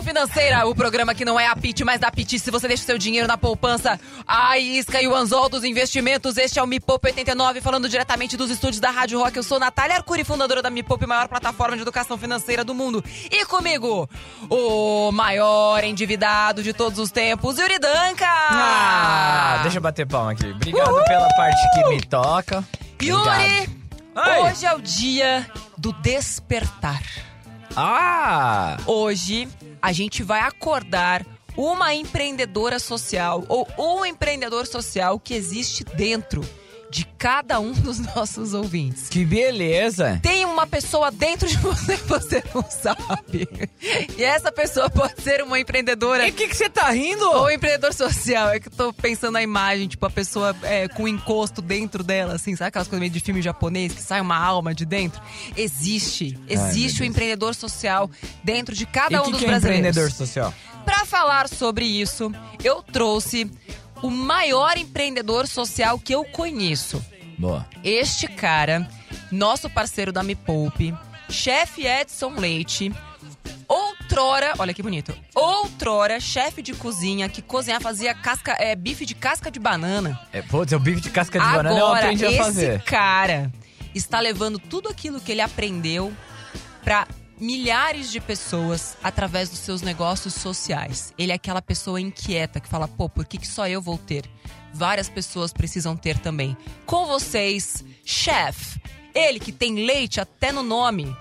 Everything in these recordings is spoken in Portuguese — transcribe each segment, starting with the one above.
Financeira, o programa que não é a PIT, mas da PIT. Se você deixa seu dinheiro na poupança, a isca e o anzol dos investimentos. Este é o Me Poupe 89, falando diretamente dos estúdios da Rádio Rock. Eu sou Natália Arcuri, fundadora da Me Poupe, maior plataforma de educação financeira do mundo. E comigo, o maior endividado de todos os tempos, Yuri Danca! Ah, deixa eu bater palma aqui. Obrigado pela parte que me toca. Yuri, hoje é o dia do despertar. Ah! Hoje a gente vai acordar uma empreendedora social ou um empreendedor social que existe dentro de cada um dos nossos ouvintes. Que beleza! Tem uma pessoa dentro de você que você não sabe. E essa pessoa pode ser uma empreendedora E o que que você tá rindo? ou empreendedor social. É que eu tô pensando na imagem, tipo, a pessoa é, com encosto dentro dela, assim, sabe aquelas coisas meio de filme japonês que sai uma alma de dentro? Existe. Existe o empreendedor social dentro de cada E um que, dos que é brasileiros. empreendedor social? Pra falar sobre isso, eu trouxe o maior empreendedor social que eu conheço. Boa. Este cara, nosso parceiro da Me Poupe, chefe Edson Leite, outrora, olha que bonito, outrora chefe de cozinha que cozinhar fazia casca, é, bife de casca de banana. É, putz, o bife de casca de banana eu Agora, aprendi a esse fazer. cara está levando tudo aquilo que ele aprendeu para milhares de pessoas através dos seus negócios sociais. Ele é aquela pessoa inquieta que fala: pô, por que, que só eu vou ter? Várias pessoas precisam ter também. Com vocês, chef. Ele que tem leite até no nome.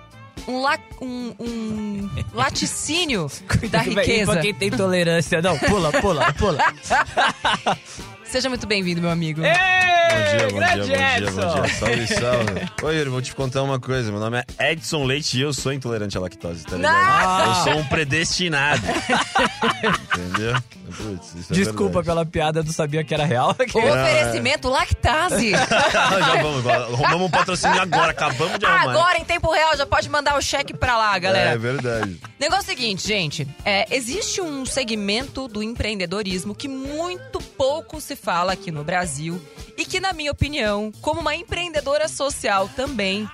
Um, la um, um laticínio da riqueza. pra quem tem tolerância. Não, pula, pula, pula. Seja muito bem-vindo, meu amigo. Ei, Bom dia, bom grande dia, bom dia, Edson. bom dia. Salve, salve. Oi, Yuri, vou te contar uma coisa. Meu nome é Edson Leite e eu sou intolerante à lactose, tá ligado? Ah. Eu sou um predestinado. Entendeu? Putz, isso é Desculpa verdade. pela piada, eu não sabia que era real. Oferecimento Lactase. já vamos, agora. arrumamos um patrocínio agora, acabamos de arrumar. Agora, em tempo real, já pode mandar o cheque pra lá, É galera. verdade. Negócio é o seguinte, gente. É, existe um segmento do empreendedorismo que muito pouco se fala aqui no Brasil e que, na minha opinião, como uma empreendedora social também,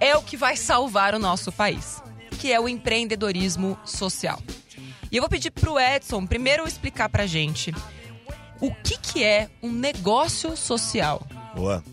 é o que vai salvar o nosso país, que é o empreendedorismo social. E eu vou pedir pro Edson primeiro explicar pra gente o que, que é um negócio social. Boa.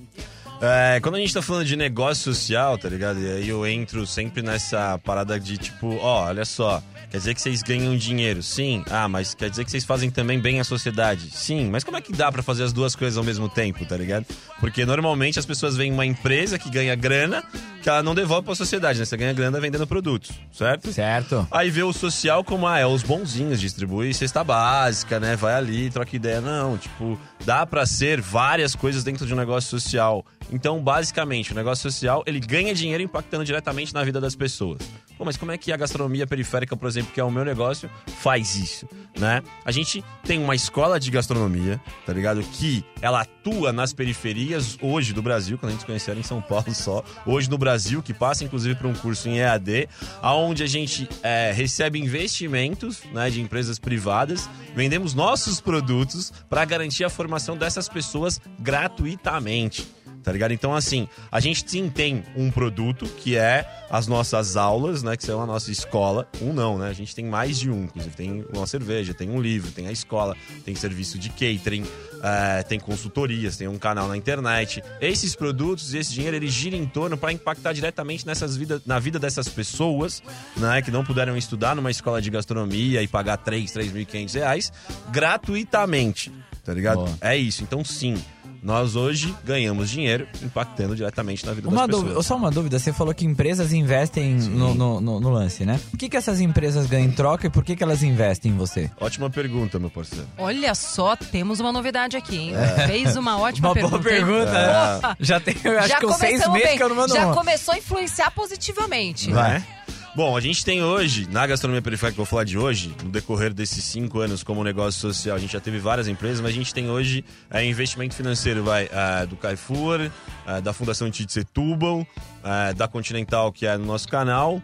É, quando a gente tá falando de negócio social, tá ligado? E aí eu entro sempre nessa parada de tipo, ó, olha só, quer dizer que vocês ganham dinheiro? Sim. Ah, mas quer dizer que vocês fazem também bem à sociedade? Sim. Mas como é que dá pra fazer as duas coisas ao mesmo tempo, tá ligado? Porque normalmente as pessoas veem uma empresa que ganha grana que ela não devolve pra sociedade, né? Você ganha grana vendendo produtos, certo? Certo. Aí vê o social como, ah, é os bonzinhos, distribui cesta básica, né? Vai ali, troca ideia. Não, tipo, dá pra ser várias coisas dentro de um negócio social. Então, basicamente, o negócio social, ele ganha dinheiro impactando diretamente na vida das pessoas. Pô, mas como é que a gastronomia periférica, por exemplo, que é o meu negócio, faz isso, né? A gente tem uma escola de gastronomia, tá ligado? Que ela atua nas periferias hoje do Brasil, quando a gente se em São Paulo só. Hoje no Brasil, que passa inclusive por um curso em EAD, aonde a gente é, recebe investimentos né, de empresas privadas, vendemos nossos produtos para garantir a formação dessas pessoas gratuitamente. Tá ligado? Então, assim, a gente sim tem um produto que é as nossas aulas, né? Que são a nossa escola. Um não, né? A gente tem mais de um. Inclusive, tem uma cerveja, tem um livro, tem a escola, tem serviço de catering, eh, tem consultorias, tem um canal na internet. Esses produtos e esse dinheiro, ele gira em torno para impactar diretamente nessas vida, na vida dessas pessoas, né? Que não puderam estudar numa escola de gastronomia e pagar 3, 3.500 reais gratuitamente. Tá ligado? Boa. É isso. Então, sim. Nós hoje ganhamos dinheiro impactando diretamente na vida Uma das dúvida, pessoas. só uma dúvida, você falou que empresas investem no, no, no- no lance, né? O que, que essas empresas ganham em troca e por que, que elas investem em você? Ótima pergunta, meu parceiro. Olha só, temos uma novidade aqui, hein? Fez uma ótima Uma pergunta. boa hein? pergunta, né? Porra! Já tem, eu acho Já que uns seis meses bem. que eu não mando Já uma. começou a influenciar positivamente. Né? Bom, a gente tem hoje, na gastronomia periférica que eu vou falar de hoje, no decorrer desses cinco anos como negócio social, a gente já teve várias empresas, mas a gente tem hoje é, investimento financeiro vai ah, do Carrefour, ah, da Fundação Tite Setúbal, da Continental, que é no nosso canal,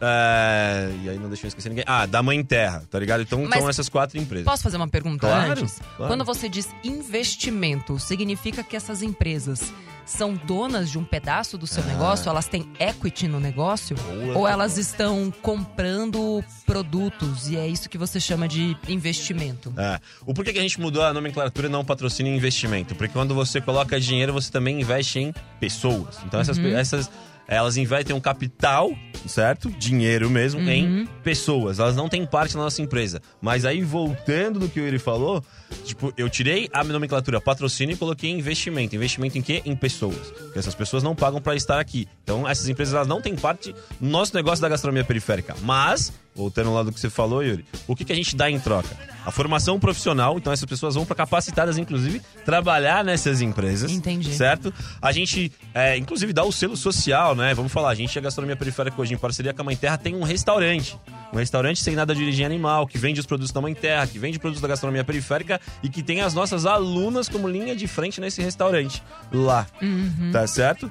é, e aí não deixa eu esquecer ninguém. Ah, da Mãe Terra, tá ligado? Então Mas são essas quatro empresas. Posso fazer uma pergunta Claro, antes? claro. Quando você diz investimento, significa que essas empresas são donas de um pedaço do seu Ah. negócio? Elas têm equity no negócio? Boa. Ou elas estão comprando produtos e é isso que você chama de investimento? É. O porquê que a gente mudou a nomenclatura não patrocínio e investimento? Porque quando você coloca dinheiro, você também investe em pessoas. Então essas, pe- essas elas investem um capital, certo? Dinheiro mesmo, em pessoas. Elas não têm parte na nossa empresa. Mas aí, voltando do que Yuri falou, tipo, eu tirei a nomenclatura patrocínio e coloquei investimento. Investimento em quê? Em pessoas. Porque essas pessoas não pagam para estar aqui. Então, essas empresas elas não têm parte no nosso negócio da gastronomia periférica. Mas, voltando lá do que você falou, Yuri, o que, que a gente dá em troca? A formação profissional. Então, essas pessoas vão para capacitadas, inclusive, trabalhar nessas empresas. Entendi. Certo? A gente, é, inclusive, dá o selo social, né? Vamos falar, a gente, a Gastronomia Periférica hoje, em parceria com a Mãe Terra, tem um restaurante. Um restaurante sem nada de origem animal, que vende os produtos da Mãe Terra, que vende produtos da gastronomia periférica e que tem as nossas alunas como linha de frente nesse restaurante lá. Tá certo?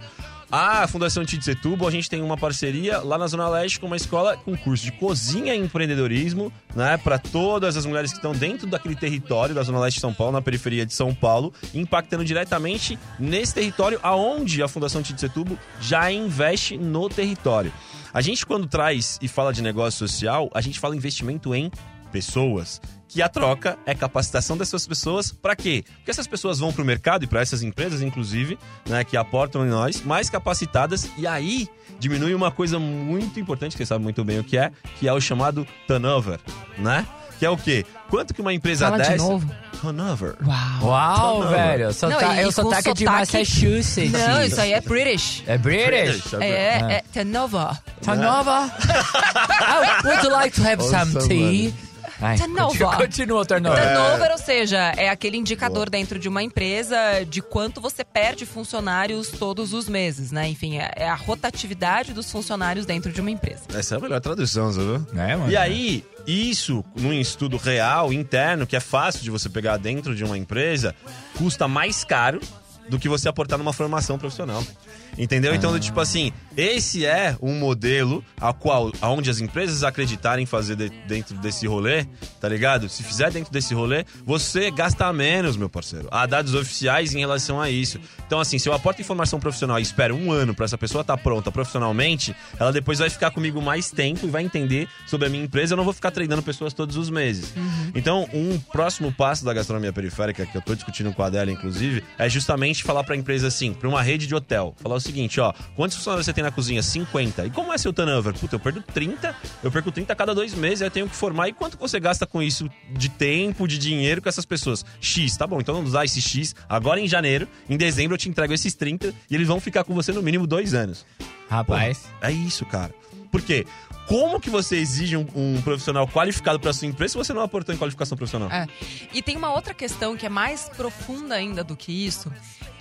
A Fundação Tite Setúbal, a gente tem uma parceria lá na Zona Leste com uma escola com curso de cozinha e empreendedorismo, né? Para todas as mulheres que estão dentro daquele território da Zona Leste de São Paulo, na periferia de São Paulo, impactando diretamente nesse território aonde a Fundação Tite Setúbal já investe no território. A gente, quando traz e fala de negócio social, a gente fala investimento em pessoas. Que a troca é capacitação dessas pessoas para quê? Porque essas pessoas vão para o mercado e para essas empresas, inclusive, né, que aportam em nós, mais capacitadas, e aí diminui uma coisa muito importante, que você sabe muito bem o que é, que é o chamado turnover, né? Que é o quê? Quanto que uma empresa Fala de dessa. novo. Turnover. Uau! Uau, Não, velho. Não, Sota e é o sotaque de sotaque- Massachusetts. Não, isso aí é British. É British? British, É, é, é Tenova. Tanova? oh, would you like to have some Awesome, tea? Ai, Turnover. continua, continua o turnover. Turnover, ou seja, é aquele indicador dentro de uma empresa de quanto você perde funcionários todos os meses, né? Enfim, é é a rotatividade dos funcionários dentro de uma empresa. Essa é a melhor tradução, você viu? É, mano. E aí, isso, num estudo real, interno, que é fácil de você pegar dentro de uma empresa, custa mais caro do que você aportar numa formação profissional. Entendeu? Então, tipo assim, esse é um modelo a qual, aonde as empresas acreditarem fazer de- dentro desse rolê, tá ligado? Se fizer dentro desse rolê, você gasta menos, meu parceiro. Há dados oficiais em relação a isso. Então, assim, se eu aporto informação profissional e espero um ano pra essa pessoa estar pronta profissionalmente, ela depois vai ficar comigo mais tempo e vai entender sobre a minha empresa. Eu não vou ficar treinando pessoas todos os meses. Então, um próximo passo da gastronomia periférica, que eu tô discutindo com a Adela, inclusive, é justamente falar pra empresa assim, pra uma rede de hotel. Falar o seguinte, ó, quantos funcionários você tem na cozinha? 50. E como é seu turnover? Puta, eu perco 30, eu perco 30 a cada dois meses, aí eu tenho que formar. E quanto você gasta com isso de tempo, de dinheiro com essas pessoas? X, tá bom, então vamos usar esse X agora em janeiro, em dezembro eu te entrego esses 30 e eles vão ficar com você no mínimo dois anos. Rapaz. É isso, cara. Por quê? Como que você exige um, um profissional qualificado para sua empresa se você não aportou em qualificação profissional? É. E tem uma outra questão que é mais profunda ainda do que isso,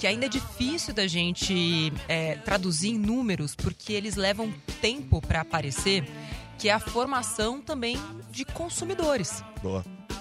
que ainda é difícil da gente é, traduzir em números, porque eles levam tempo para aparecer, que é a formação também de consumidores.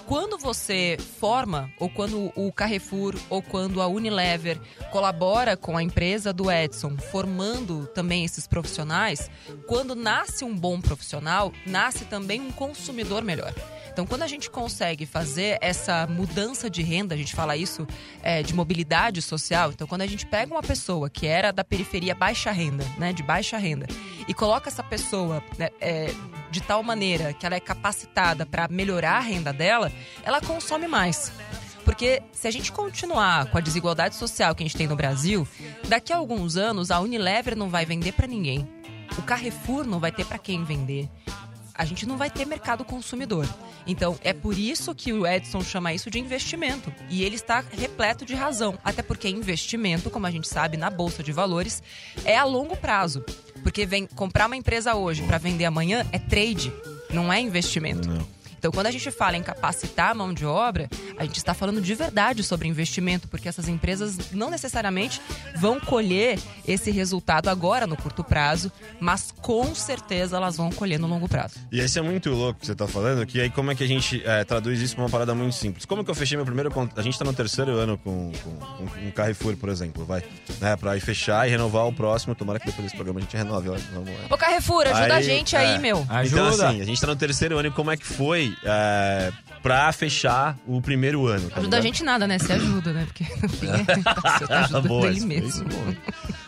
Quando você forma, ou quando o Carrefour, ou quando a Unilever colabora com a empresa do Edson, formando também esses profissionais, quando nasce um bom profissional, nasce também um consumidor melhor. Então, quando a gente consegue fazer essa mudança de renda, a gente fala isso é, de mobilidade social. Então, quando a gente pega uma pessoa que era da periferia baixa renda, né, de baixa renda, e coloca essa pessoa né, é, de tal maneira que ela é capacitada para melhorar a renda dela, ela consome mais. Porque se a gente continuar com a desigualdade social que a gente tem no Brasil, daqui a alguns anos a Unilever não vai vender para ninguém. O Carrefour não vai ter para quem vender. A gente não vai ter mercado consumidor. Então, é por isso que o Edson chama isso de investimento. E ele está repleto de razão. Até porque investimento, como a gente sabe, na Bolsa de Valores, é a longo prazo. Porque vem comprar uma empresa hoje para vender amanhã é trade, não é investimento. Não. Então, quando a gente fala em capacitar a mão de obra, a gente está falando de verdade sobre investimento, porque essas empresas não necessariamente vão colher esse resultado agora no curto prazo, mas com certeza elas vão colher no longo prazo. E esse é muito louco que você tá falando, que aí como é que a gente é, traduz isso pra uma parada muito simples? Como que eu fechei meu primeiro contrato? A gente tá no terceiro ano com, com, com, Carrefour, por exemplo, vai. Né, pra ir fechar e renovar o próximo. Tomara que depois desse programa a gente renove, ó, vamos lá. Ô Carrefour, ajuda Aí, a gente aí, é. meu. Ajuda. Então, assim, a gente tá no terceiro ano e como é que foi é, pra fechar o primeiro ano? tá Ajuda a gente nada, né? Você ajuda, né? Porque no fim, você tá ajudando boa, ele essa foi mesmo. boa.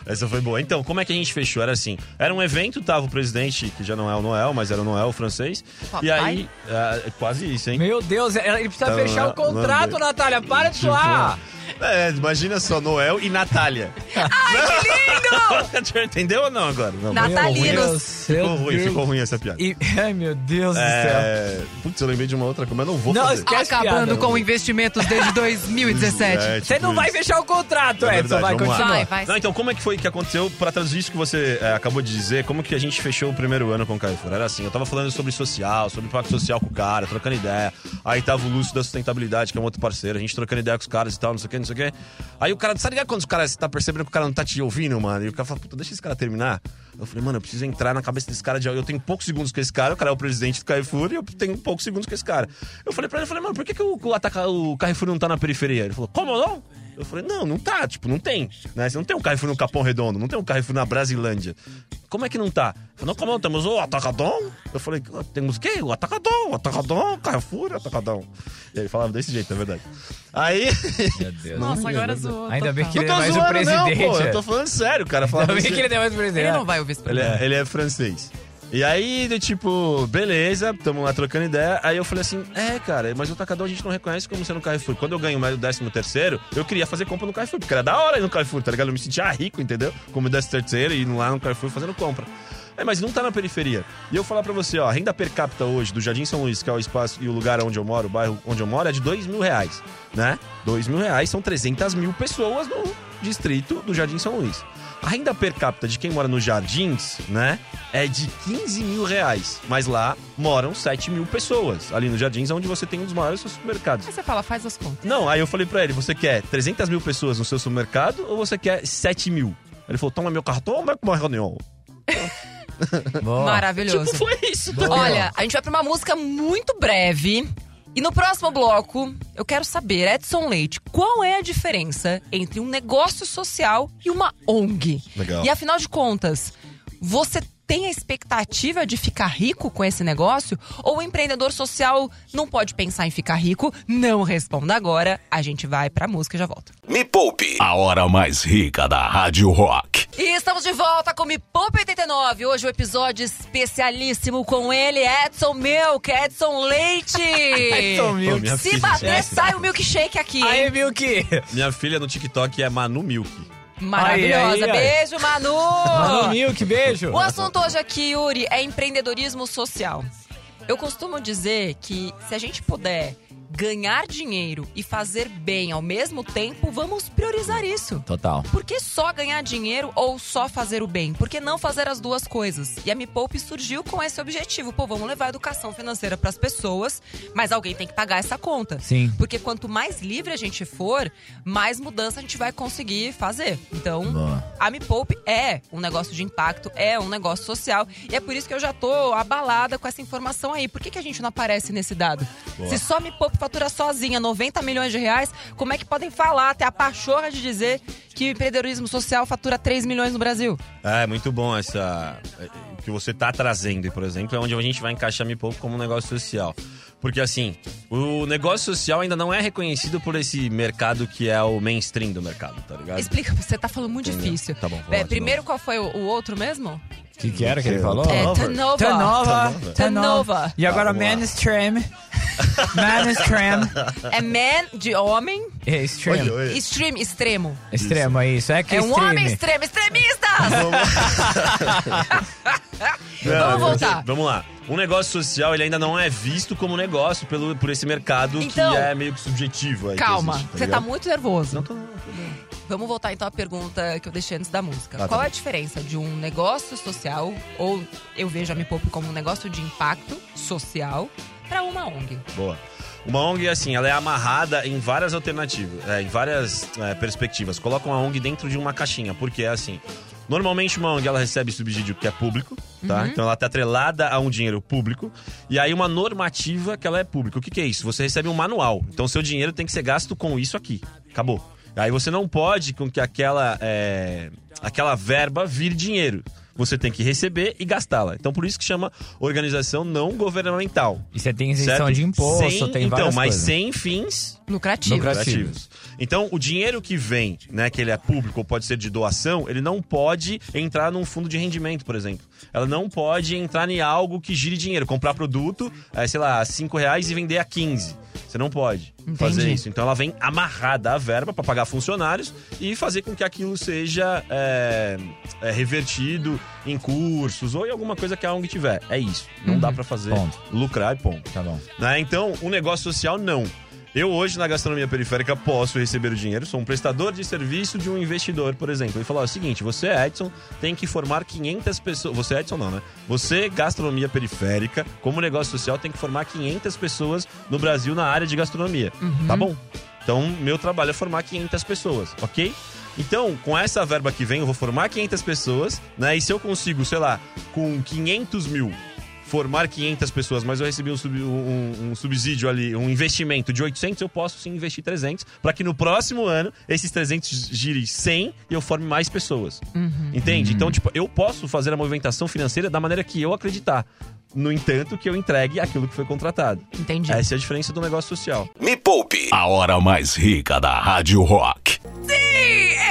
Essa foi boa. Então, como é que a gente fechou? Era assim: era um evento, tava o presidente, que já não é o Noel, mas era o Noel francês. Papai? E aí, é, quase isso, hein? Meu Deus, ele precisa Tá, fechar o contrato, mano. Natália. Para de Tipo, suar. É, imagina só, Noel e Natália. Ai, que lindo! Entendeu ou não agora? Não, Natalinos. ficou ruim, ficou ruim essa piada. E, ai, meu Deus do céu. É... Putz, eu lembrei de uma outra coisa, mas não vou Não, fazer. esquece Acabando piada. com investimentos desde 2017. É, Você tipo não vai isso. fechar o contrato, É Edson. verdade, Vai, vamos lá. continua. Vai, vai. Não, então, como é que foi que aconteceu? Pra traduzir isso que você é, acabou de dizer, como que a gente fechou o primeiro ano com o Carrefour? Era assim, eu tava falando sobre social, sobre impacto social com o cara, trocando ideia. Aí tava o Lúcio da Sustentabilidade, que é um outro parceiro, a gente trocando ideia com os caras e tal, não sei o que, não sei o que. Aí o cara, sabe ligado quando os caras, tá percebendo que o cara não tá te ouvindo, mano? E o cara fala, puta, deixa esse cara terminar. Eu falei, mano, eu preciso entrar na cabeça desse cara. De... Eu tenho poucos segundos com esse cara, o cara é o presidente do Carrefour e eu tenho poucos segundos com esse cara. Eu falei pra ele, eu falei, mano, por que, que o, o, ataca... o Carrefour não tá na periferia? Ele falou, como não? Eu falei, não, não tá, tipo, não tem. Né? Você não tem um Carrefour no Capão Redondo, não tem um Carrefour na Brasilândia. Como é que não tá? Falou, não, como não, temos o Atacadão? Eu falei, temos o quê? O Atacadão, o Atacadão, Carrefour, Atacadão. E ele falava desse jeito, é verdade. Aí... Meu Deus. Nossa, agora zoou. Ainda bem que Não ele é tô mais o zoando, presidente. não, pô. Eu tô falando sério, cara. Ainda bem assim- que ele é mais o presidente. Ele não vai ouvir esse ele é, ele é francês. E aí, do tipo, beleza, tamo lá trocando ideia. Aí eu falei assim: é, cara, mas o tacadão a gente não reconhece como sendo Carrefour. Quando eu ganho mais o 13 terceiro, eu queria fazer compra no Carrefour, porque era da hora ir no Carrefour, tá ligado? Eu me sentia rico, entendeu? Como 13 terceiro e indo lá no Carrefour fazendo compra. É, mas não tá na periferia. E eu falar pra você, ó, a renda per capita hoje do Jardim São Luís, que é o espaço e o lugar onde eu moro, o bairro onde eu moro, é de 2 mil reais, né? 2 mil reais são 300 mil pessoas no distrito do Jardim São Luís. A renda per capita de quem mora nos jardins, né, é de 15 mil reais. Mas lá moram 7 mil pessoas, ali nos jardins, onde você tem um dos maiores supermercados. Aí você fala, faz as contas. Não, aí eu falei pra ele, você quer 300 mil pessoas no seu supermercado ou você quer 7 mil? Ele falou, toma meu cartão, vai pra uma reunião. Maravilhoso. Tipo, foi isso. Boa. Olha, a gente vai pra uma música muito breve. E no próximo bloco, eu quero saber, Edson Leite, qual é a diferença entre um negócio social e uma ONG? Legal. E afinal de contas, você tem a expectativa de ficar rico com esse negócio? Ou o empreendedor social não pode pensar em ficar rico? Não responda agora. A gente vai pra música e já volta. Me Poupe, a hora mais rica da Rádio Rock. E estamos de volta com Me Poupa 89. Hoje o episódio especialíssimo com ele, Edson Milk, Edson Leite. Edson Milk. Se filha. bater, sai o milkshake aqui, hein? Aí, Milk. Minha filha no TikTok é Manu Milk. Maravilhosa. Beijo, Manu. Mano, Milk, beijo. O assunto hoje aqui, Yuri, é empreendedorismo social. Eu costumo dizer que se a gente puder ganhar dinheiro e fazer bem ao mesmo tempo, vamos priorizar isso. Total. Por que só ganhar dinheiro ou só fazer o bem? Por que não fazer as duas coisas? E a Me Poupe surgiu com esse objetivo. Pô, vamos levar educação financeira para as pessoas, mas alguém tem que pagar essa conta. Sim. Porque quanto mais livre a gente for, mais mudança a gente vai conseguir fazer. Então, Boa. a Me Poupe é um negócio de impacto, é um negócio social. E é por isso que eu já tô abalada com essa informação aí. Por que, que a gente não aparece nesse dado? Se só Me Poupe fatura sozinha 90 milhões de reais, como é que podem falar, até a pachorra de dizer que o empreendedorismo social fatura 3 milhões no Brasil? É, muito bom essa. O que você tá trazendo, por exemplo, é onde a gente vai encaixar Me Poupe como um negócio social. Porque assim, o negócio social ainda não é reconhecido por esse mercado que é o mainstream do mercado, tá ligado? Explica, você tá falando muito Entendeu? difícil. Tá bom, É, primeiro, qual foi o outro mesmo? O que, que era que ele falou? É. Tanova. Tanova. Tanova. E agora Tá, vamos lá. mainstream. mainstream. É man de homem, É, extreme. Oi, oi. extreme, extremo. Extremo, é isso. É que É um extreme. homem extremo, extremistas! Não, Vamos voltar. Vamos lá. Um negócio social, ele ainda não é visto como negócio pelo, por esse mercado Então, que é meio que subjetivo. Aí que Calma, existe, você tá ligado? muito nervoso. Não tô, não, tô bem. Vamos voltar então à pergunta que eu deixei antes da música. Ah, tá Qual é a diferença de um negócio social, ou eu vejo a Me Poupe como um negócio de impacto social, para uma ONG? Boa. Uma ONG, assim, ela é amarrada em várias alternativas, é, em várias é, perspectivas. Coloca uma ONG dentro de uma caixinha, porque é assim. Normalmente uma ONG ela recebe subsídio que é público, tá? Uhum. Então ela tá atrelada a um dinheiro público. E aí uma normativa que ela é pública. O que, que é isso? Você recebe um manual. Então seu dinheiro tem que ser gasto com isso aqui. Acabou. Aí você não pode com que aquela, é, aquela verba vire dinheiro. Você tem que receber e gastá-la. Então por isso que chama organização não governamental. E você tem isenção certo? de imposto, Sem- tem então, várias mas coisas. sem fins Lucrativo. Lucrativo. lucrativos. Então, o dinheiro que vem, né, que ele é público ou pode ser de doação, ele não pode entrar num fundo de rendimento, por exemplo. Ela não pode entrar em algo que gire dinheiro, comprar produto, é, sei lá, a 5 reais e vender a 15. Você não pode fazer Entendi. isso. Então ela vem amarrada à verba para pagar funcionários e fazer com que aquilo seja é, é, revertido em cursos ou em alguma coisa que a ONG tiver. É isso. Não dá para fazer Ponto. lucrar e ponto. Tá bom. Né? Então, um negócio social, não. Eu hoje, na gastronomia periférica, posso receber o dinheiro, sou um prestador de serviço de um investidor, por exemplo. Ele falou: ó, o seguinte, você, Edson, tem que formar 500 pessoas. Você, Edson, não, né? Você, gastronomia periférica, como negócio social, tem que formar 500 pessoas no Brasil na área de gastronomia. Tá bom? Então, meu trabalho é formar 500 pessoas, ok? Então, com essa verba que vem, eu vou formar 500 pessoas, né? E se eu consigo, sei lá, com 500 mil formar 500 pessoas, mas eu recebi um, sub- um- um subsídio ali, um investimento de 800, eu posso sim investir 300, para que no próximo ano esses 300 girem 100 e eu forme mais pessoas. Entende? Então, tipo, eu posso fazer a movimentação financeira da maneira que eu acreditar. No entanto, que eu entregue aquilo que foi contratado. Entendi. Essa é a diferença do negócio social. Me poupe. A hora mais rica da Rádio Rock.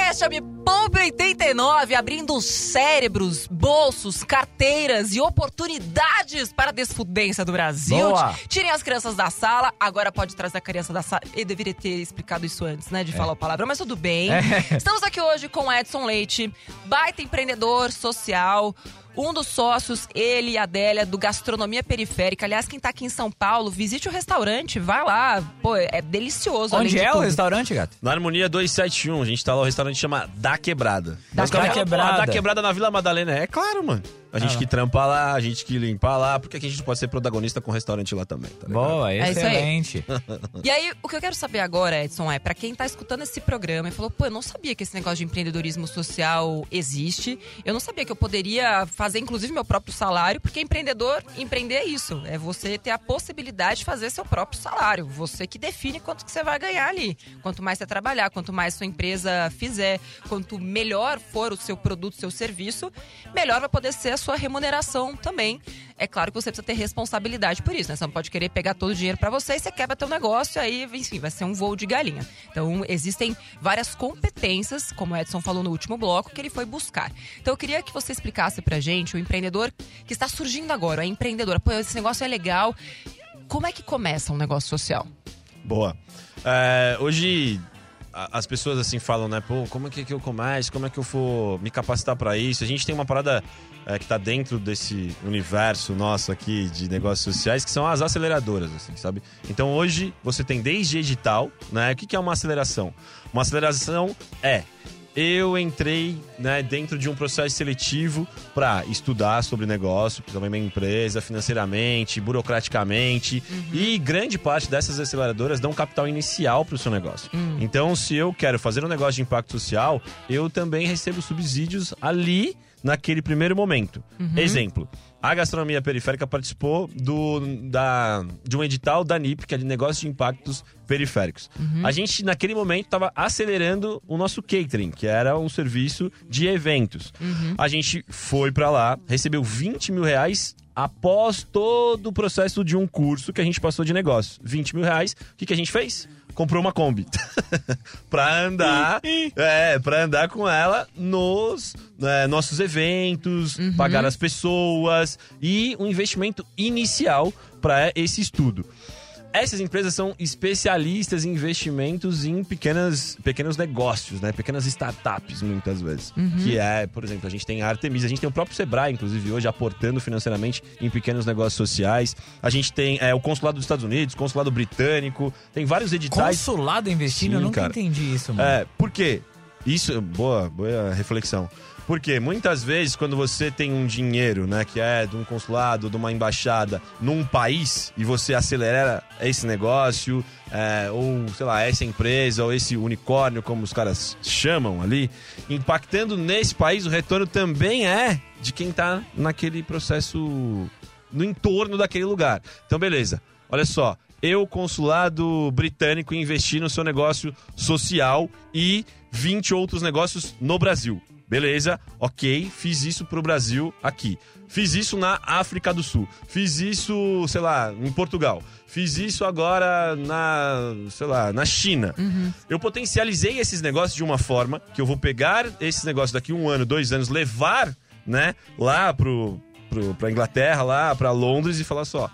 Esse é o Me Poupe 89, abrindo cérebros, bolsos, carteiras e oportunidades para a desfudência do Brasil. Boa. Tirem as crianças da sala, agora pode trazer a criança da sala. Eu deveria ter explicado isso antes, né, de falar o palavrão, mas tudo bem. Estamos aqui hoje com o Edson Leite, baita empreendedor social. Um dos sócios, ele e a Adélia, do Gastronomia Periférica. Aliás, quem tá aqui em São Paulo, visite o restaurante, vai lá. Pô, é delicioso. além Onde de é o tudo. restaurante, gato? Na Harmonia 271, a gente tá lá, o restaurante chama Da Quebrada. Da Mas como é que Quebrada. fala, "Pô, Da Quebrada na Vila Madalena. É claro, mano. A gente Ah, que trampa lá, a gente que limpa lá, porque aqui a gente pode ser protagonista com o restaurante lá também, tá ligado? Boa, É aí. excelente. E aí, o que eu quero saber agora, Edson, é pra quem tá escutando esse programa e falou, pô, eu não sabia que esse negócio de empreendedorismo social existe. Eu não sabia que eu poderia fazer, inclusive, meu próprio salário, porque empreendedor, empreender é isso. É você ter a possibilidade de fazer seu próprio salário. Você que define quanto que você vai ganhar ali. Quanto mais você trabalhar, quanto mais sua empresa fizer, quanto melhor for o seu produto, seu serviço, melhor vai poder ser a sua remuneração também. É claro que você precisa ter responsabilidade por isso, né? Você não pode querer pegar todo o dinheiro pra você e você quebra teu negócio, aí, enfim, vai ser um voo de galinha. Então, existem várias competências, como o Edson falou no último bloco, que ele foi buscar. Então, eu queria que você explicasse pra gente, o empreendedor que está surgindo agora, a empreendedora. Pô, esse negócio é legal. Como é que começa um negócio social? Boa. É, hoje as pessoas assim falam, né? Pô, como é que, que eu começo? Como é que eu vou me capacitar pra isso? A gente tem uma parada é, que tá dentro desse universo nosso aqui de negócios sociais, que são as aceleradoras, assim, sabe? Então hoje você tem desde edital, né? O que, que é uma aceleração? Uma aceleração é eu entrei né, dentro de um processo seletivo para estudar sobre negócio, também minha empresa, financeiramente, burocraticamente. E grande parte dessas aceleradoras dão capital inicial para o seu negócio. Então, se eu quero fazer um negócio de impacto social, eu também recebo subsídios ali naquele primeiro momento. Exemplo. A gastronomia periférica participou do, da, de um edital da NIP, que é de negócios de impactos periféricos. A gente, naquele momento, estava acelerando o nosso catering, que era um serviço de eventos. A gente foi para lá, recebeu 20 mil reais após todo o processo de um curso que a gente passou de negócio. 20 mil reais. O que, que a gente fez? Comprou uma Kombi. pra andar. é, pra andar com ela nos né, nossos eventos, pagar as pessoas e um investimento inicial para esse estudo. Essas empresas são especialistas em investimentos em pequenas, pequenos negócios, né? Pequenas startups, muitas vezes. Que é, por exemplo, a gente tem a Artemisa, a gente tem o próprio Sebrae, inclusive, hoje aportando financeiramente em pequenos negócios sociais. A gente tem é, o Consulado dos Estados Unidos, Consulado Britânico, tem vários editais. Consulado investindo? Sim, eu nunca cara. entendi isso, mano. É, por quê? Isso, boa, boa reflexão. Porque muitas vezes, quando você tem um dinheiro, né, que é de um consulado, de uma embaixada, num país, e você acelera esse negócio, é, ou, sei lá, essa empresa, ou esse unicórnio, como os caras chamam ali, impactando nesse país, o retorno também é de quem tá naquele processo, no entorno daquele lugar. Então, beleza. Olha só, eu, consulado britânico, investi no seu negócio social e 20 outros negócios no Brasil. Beleza, ok, fiz isso pro Brasil aqui. Fiz isso na África do Sul. Fiz isso, sei lá, em Portugal. Fiz isso agora na, sei lá, na China. Eu potencializei esses negócios de uma forma que eu vou pegar esses negócios daqui um ano, dois anos, levar, né, lá pro, pro, pra Inglaterra, lá pra Londres e falar só,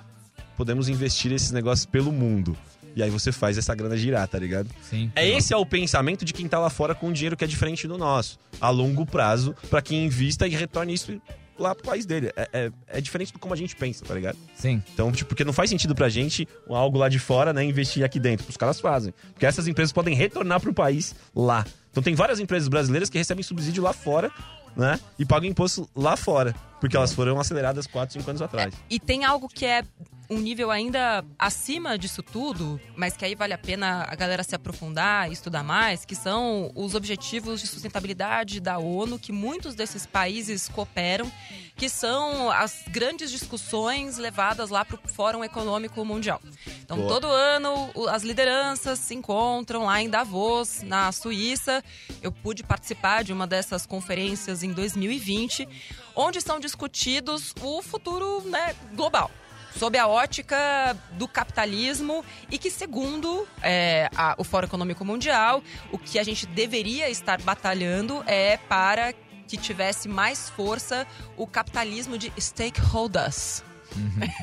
podemos investir esses negócios pelo mundo. E aí você faz essa grana girar, tá ligado? Sim. É esse é o pensamento de quem tá lá fora com um dinheiro que é diferente do nosso. A longo prazo, pra quem invista e retorne isso lá pro país dele. É, é, é diferente do como a gente pensa, tá ligado? Sim. Então, tipo, porque não faz sentido pra gente algo lá de fora, né, investir aqui dentro. Os caras fazem. Porque essas empresas podem retornar pro país lá. Então tem várias empresas brasileiras que recebem subsídio lá fora, né? E pagam imposto lá fora. Porque elas foram aceleradas 4, 5 anos atrás. E tem algo que é um nível ainda acima disso tudo, mas que aí vale a pena a galera se aprofundar e estudar mais, que são os objetivos de sustentabilidade da ONU, que muitos desses países cooperam, que são as grandes discussões levadas lá para o Fórum Econômico Mundial. Então, Boa. todo ano as lideranças se encontram lá em Davos, na Suíça. Eu pude participar de uma dessas conferências em 2020, onde são discutidos o futuro né, global. Sob a ótica do capitalismo e que, segundo é, a- o Fórum Econômico Mundial, o que a gente deveria estar batalhando é para que tivesse mais força o capitalismo de stakeholders.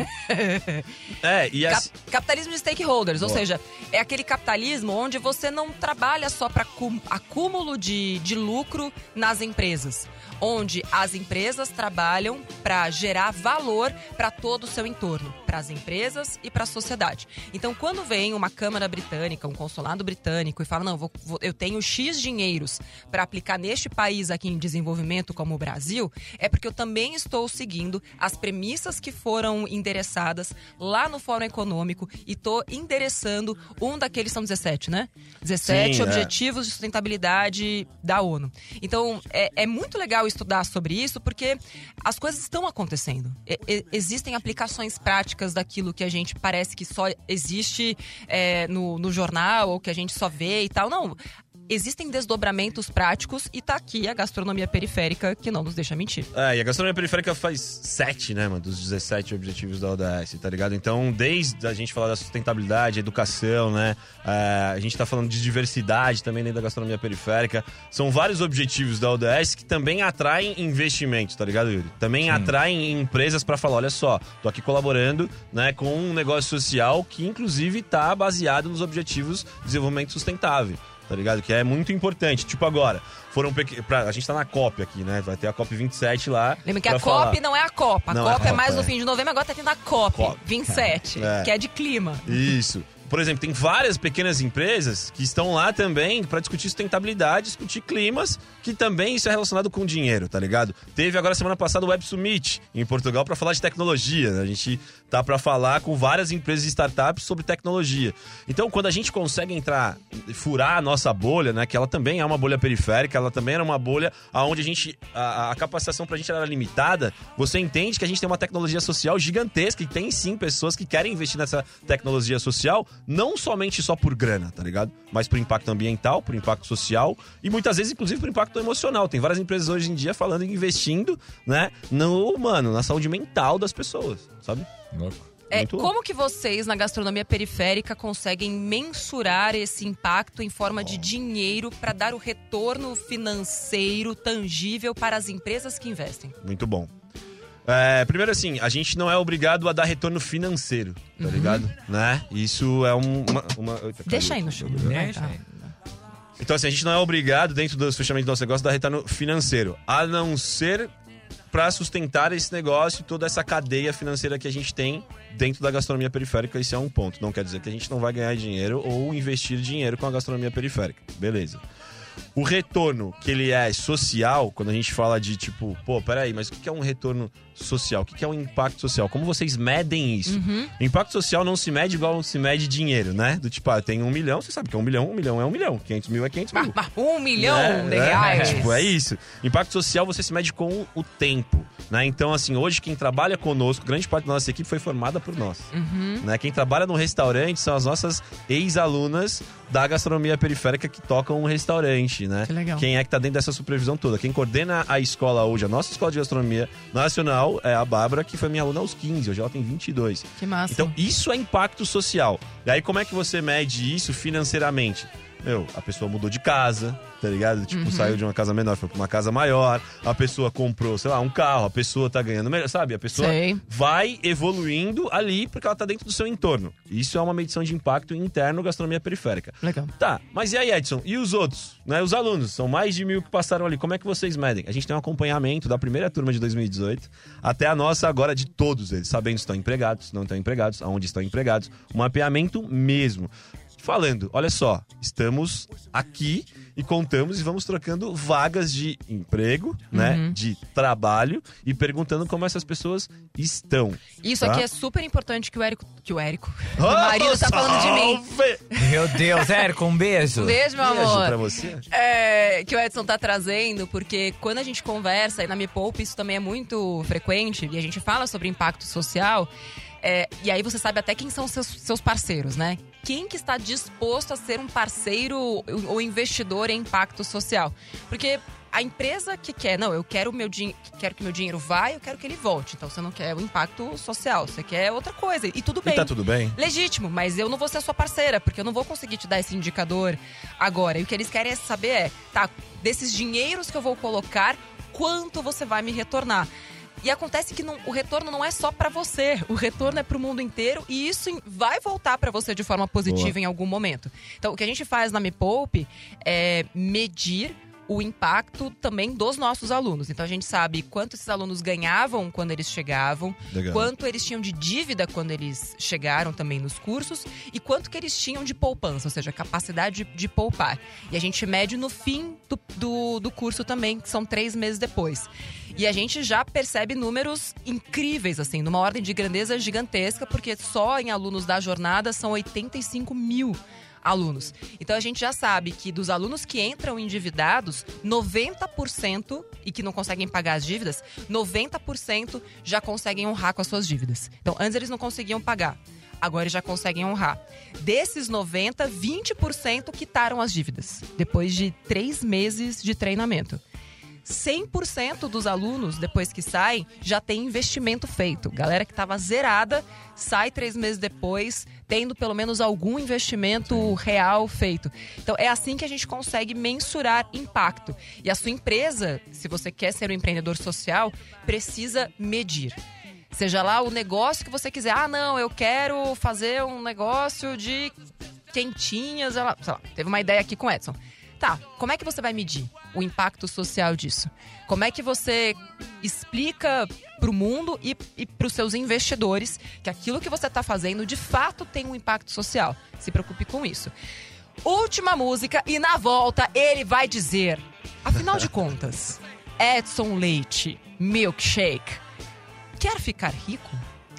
É, e Cap- assim, capitalismo de stakeholders, ou Boa. seja, é aquele capitalismo onde você não trabalha só para acúmulo de, de lucro nas empresas, onde as empresas trabalham para gerar valor para todo o seu entorno, para as empresas e para a sociedade. Então, quando vem uma Câmara Britânica, um consulado britânico e fala, não, vou- vou- eu tenho X dinheiros para aplicar neste país aqui em desenvolvimento como o Brasil, é porque eu também estou seguindo as premissas que foram endereçadas lá no Fórum Econômico e estou endereçando um daqueles, são 17, né? 17 Sim, é. Objetivos de Sustentabilidade da ONU. Então, é, é muito legal estudar sobre isso porque as coisas estão acontecendo. E- existem aplicações práticas daquilo que a gente parece que só existe é, no, no jornal ou que a gente só vê e tal. Não. Existem desdobramentos práticos e tá aqui a gastronomia periférica que não nos deixa mentir. É, e a gastronomia periférica faz 7, né, mano, dos 17 objetivos da ODS, tá ligado? Então, desde a gente falar da sustentabilidade, educação, né, é, a gente tá falando de diversidade também dentro da gastronomia periférica. São vários objetivos da ODS que também atraem investimentos, tá ligado, Yuri? Também atraem empresas pra falar, olha só, tô aqui colaborando, né, com um negócio social que, inclusive, tá baseado nos objetivos de desenvolvimento sustentável tá ligado? Que é muito importante. Tipo agora, foram pequ... pra... a gente tá na COP aqui, né? Vai ter a COP 27 lá. Lembra que a COP falar. não é a Copa. A Não é a COP é, mais no é. fim de novembro, agora tá tendo a COP, COP. 27, É. que é de clima. Isso. Por exemplo, tem várias pequenas empresas que estão lá também para discutir sustentabilidade, discutir climas, que também isso é relacionado com dinheiro, tá ligado? Teve agora semana passada o Web Summit em Portugal para falar de tecnologia. né? A gente tá para falar com várias empresas e startups sobre tecnologia. Então, quando a gente consegue entrar, furar a nossa bolha, né, que ela também é uma bolha periférica, ela também era uma bolha aonde a gente a, a capacitação pra gente era limitada, você entende que a gente tem uma tecnologia social gigantesca e tem sim pessoas que querem investir nessa tecnologia social, não somente só por grana, tá ligado? Mas por impacto ambiental, por impacto social e muitas vezes inclusive por impacto emocional. Tem várias empresas hoje em dia falando em investindo, né, no, mano, na saúde mental das pessoas, sabe? Louco. É, como que vocês, na gastronomia periférica, conseguem mensurar esse impacto em forma de dinheiro para dar o retorno financeiro tangível para as empresas que investem? Muito bom. É, primeiro assim, a gente não é obrigado a dar retorno financeiro, tá ligado? Né? Isso é um- uma... uma... Eita, Deixa aí no chão. Deixa aí. Então assim, a gente não é obrigado, dentro do fechamento do nosso negócio, a dar retorno financeiro. A não ser para sustentar esse negócio e toda essa cadeia financeira que a gente tem dentro da gastronomia periférica. Esse é um ponto. Não quer dizer que a gente não vai ganhar dinheiro ou investir dinheiro com a gastronomia periférica. Beleza. O retorno que ele é social, quando a gente fala de tipo, pô, peraí, mas o que é um retorno social? O que é um impacto social? Como vocês medem isso? Uhum. Impacto social não se mede igual se mede dinheiro, né? Do tipo, ah, tem um milhão, você sabe que é um milhão, um milhão é um milhão, 500 mil é 500 mil. Bah, bah, Um milhão Né? de É, reais. tipo, é isso. Impacto social você se mede com o tempo, né? Então, assim, hoje quem trabalha conosco, grande parte da nossa equipe foi formada por nós. Uhum. Né? Quem trabalha no restaurante são as nossas ex-alunas da gastronomia periférica que tocam um restaurante, né? Que legal. Quem é que tá dentro dessa supervisão toda? Quem coordena a escola hoje, a nossa escola de gastronomia nacional, é a Bárbara, que foi minha aluna aos 15, hoje ela tem 22. Que massa. Então, isso é impacto social. E aí, como é que você mede isso financeiramente? Meu, a pessoa mudou de casa, tá ligado? Tipo, Uhum. saiu de uma casa menor, foi pra uma casa maior. A pessoa comprou, sei lá, um carro, a pessoa tá ganhando melhor, sabe? A pessoa Sei. vai evoluindo ali porque ela tá dentro do seu entorno. Isso é uma medição de impacto interno gastronomia periférica. Legal. Tá, mas e aí, Edson? E os outros? Né? Os alunos, são mais de mil que passaram ali. Como é que vocês medem? A gente tem um acompanhamento da primeira turma de 2018 até a nossa agora de todos eles, sabendo se estão empregados, se não estão empregados, aonde estão empregados. Um mapeamento mesmo. Falando, olha só, estamos aqui e contamos e vamos trocando vagas de emprego, né? De trabalho e perguntando como essas pessoas estão. Isso tá? aqui é super importante que o Érico. Que o Érico. o marido tá falando de mim. Meu Deus, Érico, um beijo. Um beijo, meu Beijo amor. pra você. É, que o Edson tá trazendo, porque quando a gente conversa, e na Me Poupe isso também é muito frequente, e a gente fala sobre impacto social, é, e aí você sabe até quem são seus, seus parceiros, né? Quem que está disposto a ser um parceiro ou investidor em impacto social? Porque a empresa que quer, não, eu quero, meu quero que meu dinheiro vá, eu quero que ele volte. Então você não quer o impacto social, você quer outra coisa. E tudo bem. E tá tudo bem? Legítimo, mas eu não vou ser a sua parceira, porque eu não vou conseguir te dar esse indicador agora. E o que eles querem é saber é, tá, desses dinheiros que eu vou colocar, quanto você vai me retornar? E acontece que não- o retorno não é só pra você, o retorno é pro mundo inteiro e isso vai voltar pra você de forma positiva Boa. em algum momento. Então, o que a gente faz na Me Poupe é medir o impacto também dos nossos alunos. Então a gente sabe quanto esses alunos ganhavam quando eles chegavam, Legal. quanto eles tinham de dívida quando eles chegaram também nos cursos e quanto que eles tinham de poupança, ou seja, capacidade de, de poupar. E a gente mede no fim do, do, do curso também, que são três meses depois. E a gente já percebe números incríveis, assim, numa ordem de grandeza gigantesca, porque só em alunos da jornada são 85 mil alunos. Então a gente já sabe que dos alunos que entram endividados, 90% e que não conseguem pagar as dívidas, 90% já conseguem honrar com as suas dívidas. Então antes eles não conseguiam pagar. Agora eles já conseguem honrar. Desses 90, 20% quitaram as dívidas. Depois de três meses de treinamento. 100% dos alunos, depois que saem, já tem investimento feito. Galera que estava zerada, sai três meses depois, tendo pelo menos algum investimento real feito. Então, é assim que a gente consegue mensurar impacto. E a sua empresa, se você quer ser um empreendedor social, precisa medir. Seja lá o negócio que você quiser. Ah, não, eu quero fazer um negócio de quentinhas. Sei lá, sei lá, teve uma ideia aqui com o Edson. Tá, como é que você vai medir o impacto social disso? Como é que você explica para o mundo e, e para os seus investidores que aquilo que você está fazendo de fato tem um impacto social? Se preocupe com isso. Última música e na volta ele vai dizer: afinal de contas, Edson Leite, milkshake, quer ficar rico?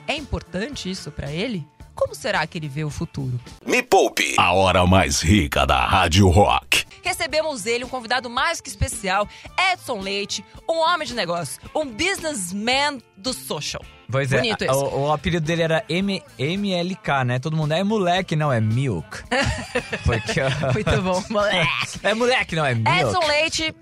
É importante isso para ele? Como será que ele vê o futuro? Me Poupe, a hora mais rica da Rádio Rock. recebemos ele, um convidado mais que especial, Edson Leite, um homem de negócio, um businessman do social. Pois é, Bonito esse. o, o apelido dele era M, MLK, né? Todo mundo é moleque, não é milk. Porque Muito bom, moleque. é moleque, não é milk. Edson Leite,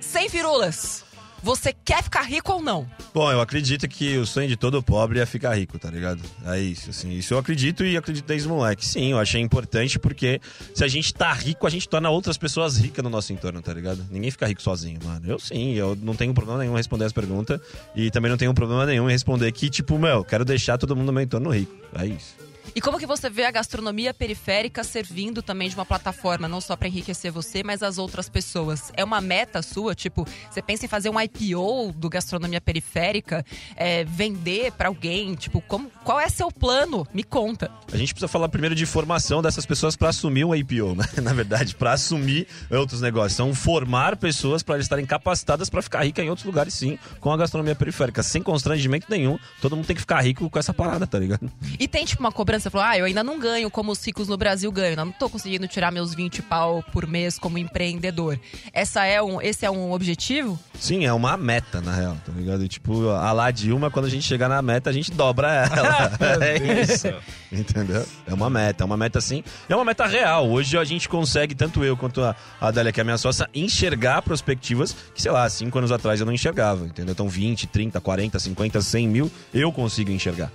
sem firulas. Você quer ficar rico ou não? Bom, eu acredito que o sonho de todo pobre é ficar rico, tá ligado? É isso, assim. Isso eu acredito e acredito desde moleque. Sim, eu achei importante porque se a gente tá rico, a gente torna outras pessoas ricas no nosso entorno, tá ligado? Ninguém fica rico sozinho, mano. Eu sim, eu não tenho problema nenhum em responder as perguntas e também não tenho problema nenhum em responder que, tipo, meu, quero deixar todo mundo no meu entorno rico. É isso. E como que você vê a gastronomia periférica servindo também de uma plataforma, não só para enriquecer você, mas as outras pessoas? É uma meta sua? Tipo, você pensa em fazer um IPO do gastronomia periférica, é, vender para alguém? Tipo, como, qual é seu plano? Me conta. A gente precisa falar primeiro de formação dessas pessoas para assumir um IPO, né? Na verdade, para assumir outros negócios. São formar pessoas para estarem capacitadas para ficar rica em outros lugares, sim, com a gastronomia periférica, sem constrangimento nenhum. Todo mundo tem que ficar rico com essa parada, tá ligado? E tem, tipo, uma cobrança, você falou, ah, eu ainda não ganho como os ricos no Brasil ganham, ainda não tô conseguindo tirar meus 20 pau por mês como empreendedor. Essa é um, esse é um objetivo? Sim, é uma meta, na real, tá ligado? E, tipo, a lá Dilma, quando a gente chegar na meta, a gente dobra ela. é isso. Entendeu? É uma meta, é uma meta sim. É uma meta real. Hoje a gente consegue, tanto eu quanto a Adélia, que é a minha sócia, enxergar perspectivas que, sei lá, cinco anos atrás eu não enxergava, entendeu? Então 20, 30, 40, 50, 100 mil, eu consigo enxergar.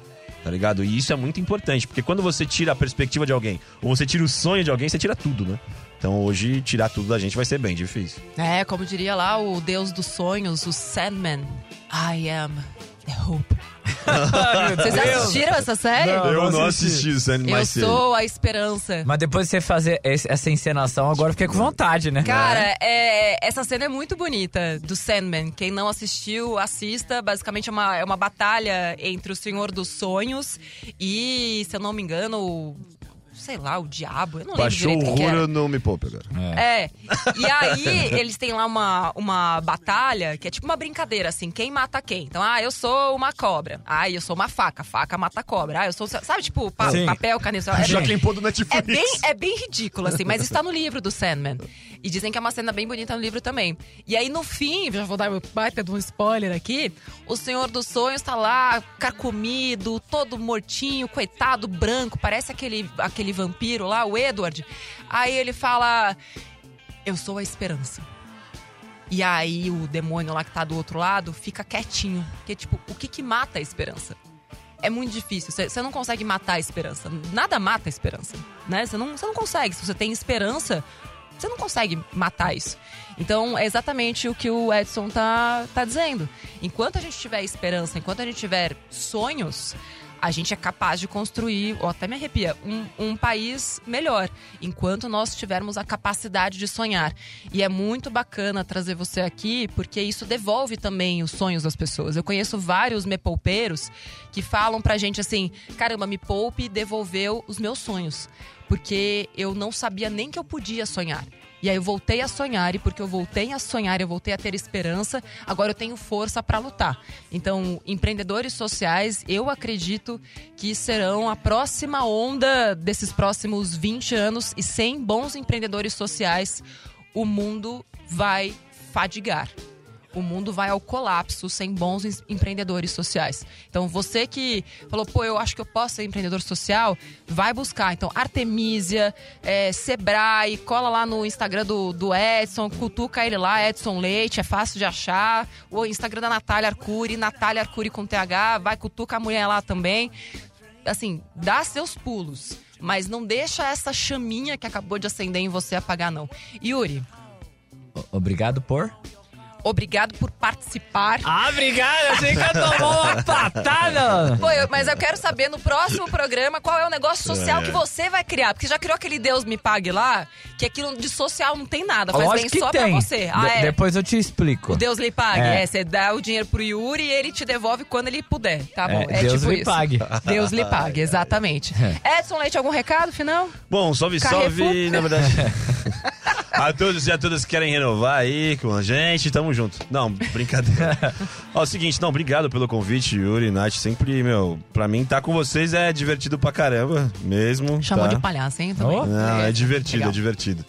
Tá ligado? E isso é muito importante, porque quando você tira a perspectiva de alguém, ou você tira o sonho de alguém, você tira tudo, né? Então hoje, tirar tudo da gente vai ser bem difícil. É, como diria lá o deus dos sonhos, o Sandman. I am the hope. Vocês assistiram essa série? Não, eu não assisti. o Sandman eu sou a esperança. Mas depois de você fazer esse- essa encenação, agora eu fiquei com vontade, né? Cara, é, essa cena é muito bonita do Sandman. Quem não assistiu, assista. Basicamente é uma, é uma batalha entre o Senhor dos Sonhos e, se eu não me engano, o, sei lá, o diabo. Eu não Baixou lembro o direito era. Ruro, não me poupe agora. É. E aí, eles têm lá uma, uma batalha que é tipo uma brincadeira, assim, quem mata quem. Então, ah, eu sou uma cobra. Ah, eu sou uma faca. Faca mata cobra. Ah, eu sou. Sabe, tipo, pa- Sim. papel, caneta. É Já pôr do Netflix. é bem, é bem ridículo, assim, mas está no livro do Sandman. E dizem que é uma cena bem bonita no livro também. E aí, no fim, já vou dar meu baita de um spoiler aqui: o Senhor dos Sonhos tá lá, carcomido, todo mortinho, coitado, branco, parece aquele, aquele vampiro lá, o Edward. Aí ele fala: Eu sou a esperança. E aí o demônio lá que tá do outro lado fica quietinho. Porque, tipo, o que que mata a esperança? É muito difícil. Você não consegue matar a esperança. Nada mata a esperança, né? Você não, não consegue. Se você tem esperança, você não consegue matar isso. Então, é exatamente o que o Edson tá, tá dizendo. Enquanto a gente tiver esperança, enquanto a gente tiver sonhos, a gente é capaz de construir, ou até me arrepia, um, um país melhor, enquanto nós tivermos a capacidade de sonhar. E é muito bacana trazer você aqui, porque isso devolve também os sonhos das pessoas. Eu conheço vários me poupeiros que falam pra gente assim: caramba, me poupe devolveu os meus sonhos. Porque eu não sabia nem que eu podia sonhar. E aí eu voltei a sonhar, e porque eu voltei a sonhar, eu voltei a ter esperança, agora eu tenho força para lutar. Então, empreendedores sociais, eu acredito que serão a próxima onda desses próximos 20 anos, e sem bons empreendedores sociais, o mundo vai fadigar o mundo vai ao colapso sem bons em- empreendedores sociais. Então, você que falou, pô, eu acho que eu posso ser empreendedor social, vai buscar. Então, Artemisia, é, Sebrae, cola lá no Instagram do, do Edson, cutuca ele lá, Edson Leite, é fácil de achar. O Instagram da Natália Arcuri, Natália Arcuri com TH, vai, cutuca a mulher lá também. Assim, dá seus pulos. Mas não deixa essa chaminha que acabou de acender em você apagar, não. Yuri, Obrigado por. Obrigado por participar. Ah, obrigado! Achei que eu tomou uma patada! Pô, eu- mas eu quero saber no próximo programa qual é o negócio social que você vai criar. Porque já criou aquele Deus me pague lá, que aquilo de social não tem nada, faz Lógico bem que só tem. pra você. Ah, é. Depois eu te explico. O Deus lhe pague. É. É, você dá o dinheiro pro Yuri e ele te devolve quando ele puder. Tá bom? É, É, Deus tipo lhe isso. pague. Deus lhe pague, exatamente. Edson Leite, algum recado final? Bom, salve, Carrefour. salve, na verdade. a todos e a todas que querem renovar aí com a gente, tamo junto. Não, brincadeira. Ó, é o seguinte, não, obrigado pelo convite, Yuri, Nath. Sempre, meu, pra mim, estar com vocês é divertido pra caramba, mesmo. Chamou tá? de palhaço, hein? Também. Oh. Não, é divertido, legal. é divertido.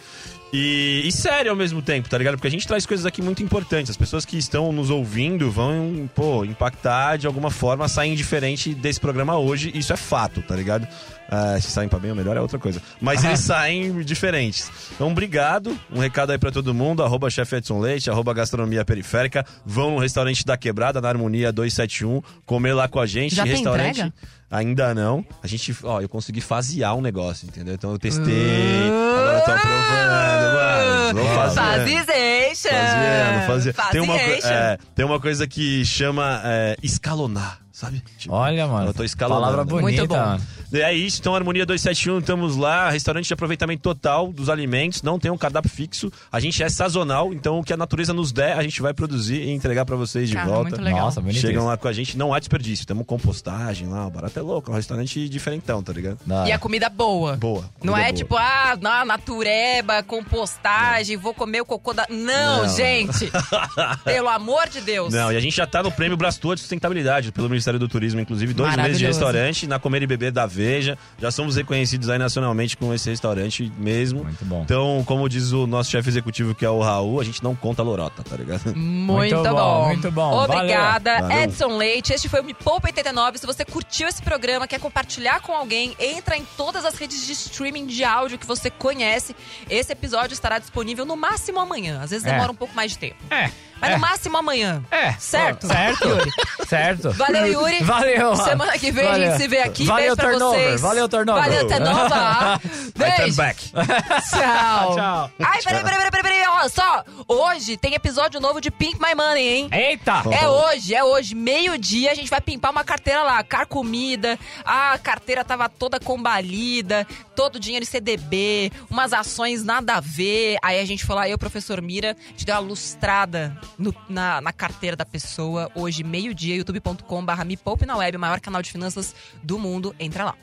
E, e sério ao mesmo tempo, tá ligado? Porque a gente traz coisas aqui muito importantes. As pessoas que estão nos ouvindo vão, pô, impactar de alguma forma, saem diferente desse programa hoje. Isso é fato, tá ligado? Ah, se saem pra bem ou melhor é outra coisa. Mas eles saem diferentes. Então, obrigado. Um recado aí pra todo mundo. Arroba chefe Edson Leite, arroba gastronomia periférica. Vão no restaurante da Quebrada, na Harmonia 271, comer lá com a gente. Já tem restaurante. entrega? Ainda não. A gente, ó, eu consegui fasear um negócio, entendeu? Então eu testei. Agora eu tô aprovando, mano. Vou fazer. Fazization! Faziano, fazia. Tem uma, Faziation. é, tem uma coisa que chama é, escalonar. Sabe? Tipo, Olha, mano. Eu tô escalonando. Palavra bonita. Muito bom. mano. É isso, então Harmonia 271, estamos lá, restaurante de aproveitamento total dos alimentos, não tem um cardápio fixo, a gente é sazonal, então o que a natureza nos der, a gente vai produzir e entregar pra vocês de Cara, volta. muito legal. Nossa, bonito. Chegam isso. lá com a gente, não há desperdício, temos compostagem lá, o barato é louco, é um restaurante diferentão, tá ligado? E a comida boa. Boa. Não comida é boa. tipo, ah, na natureba, compostagem, vou comer o cocô da. Não, Não. gente! Pelo amor de Deus. Não, e a gente já tá no prêmio Brastua de Sustentabilidade, pelo Ministério do Turismo, inclusive, dois meses de restaurante, na Comer e Beber da Veja. Já somos reconhecidos aí nacionalmente com esse restaurante mesmo. Muito bom. Então, como diz o nosso chefe executivo, que é o Raul, a gente não conta lorota, tá ligado? Muito, Muito bom, bom, muito bom. Obrigada, Valeu. Edson Leite. Este foi o Me Poupa 89. Se você curtiu esse programa, quer compartilhar com alguém, entra em todas as redes de streaming de áudio que você conhece. Esse episódio estará disponível no máximo amanhã. Às vezes É. demora um pouco mais de tempo. É. Mas é. no máximo amanhã. É. Certo? Certo. Yuri. certo. Valeu, Yuri. Valeu. Semana que vem a Valeu. gente se vê aqui. Valeu, Beijo pra turnover. vocês. Valeu, turnover. Valeu, turnover. Beijo. back. Tchau. Tchau. Ai, peraí, peraí, peraí, peraí, peraí. Olha só. Hoje tem episódio novo de Pink My Money, hein? Eita. É hoje, é hoje, meio-dia, a gente vai pimpar uma carteira lá, carcomida, a carteira tava toda combalida, todo dinheiro em CDB, umas ações nada a ver. Aí a gente foi lá, eu, professor Mira, a gente deu uma lustrada no- na, na carteira da pessoa. Hoje, meio-dia, youtube.com/barra Me Poupe na web, o maior canal de finanças do mundo. Entra lá.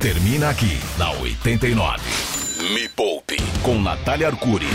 Termina aqui, na 89. Me Poupe, com Natália Arcuri.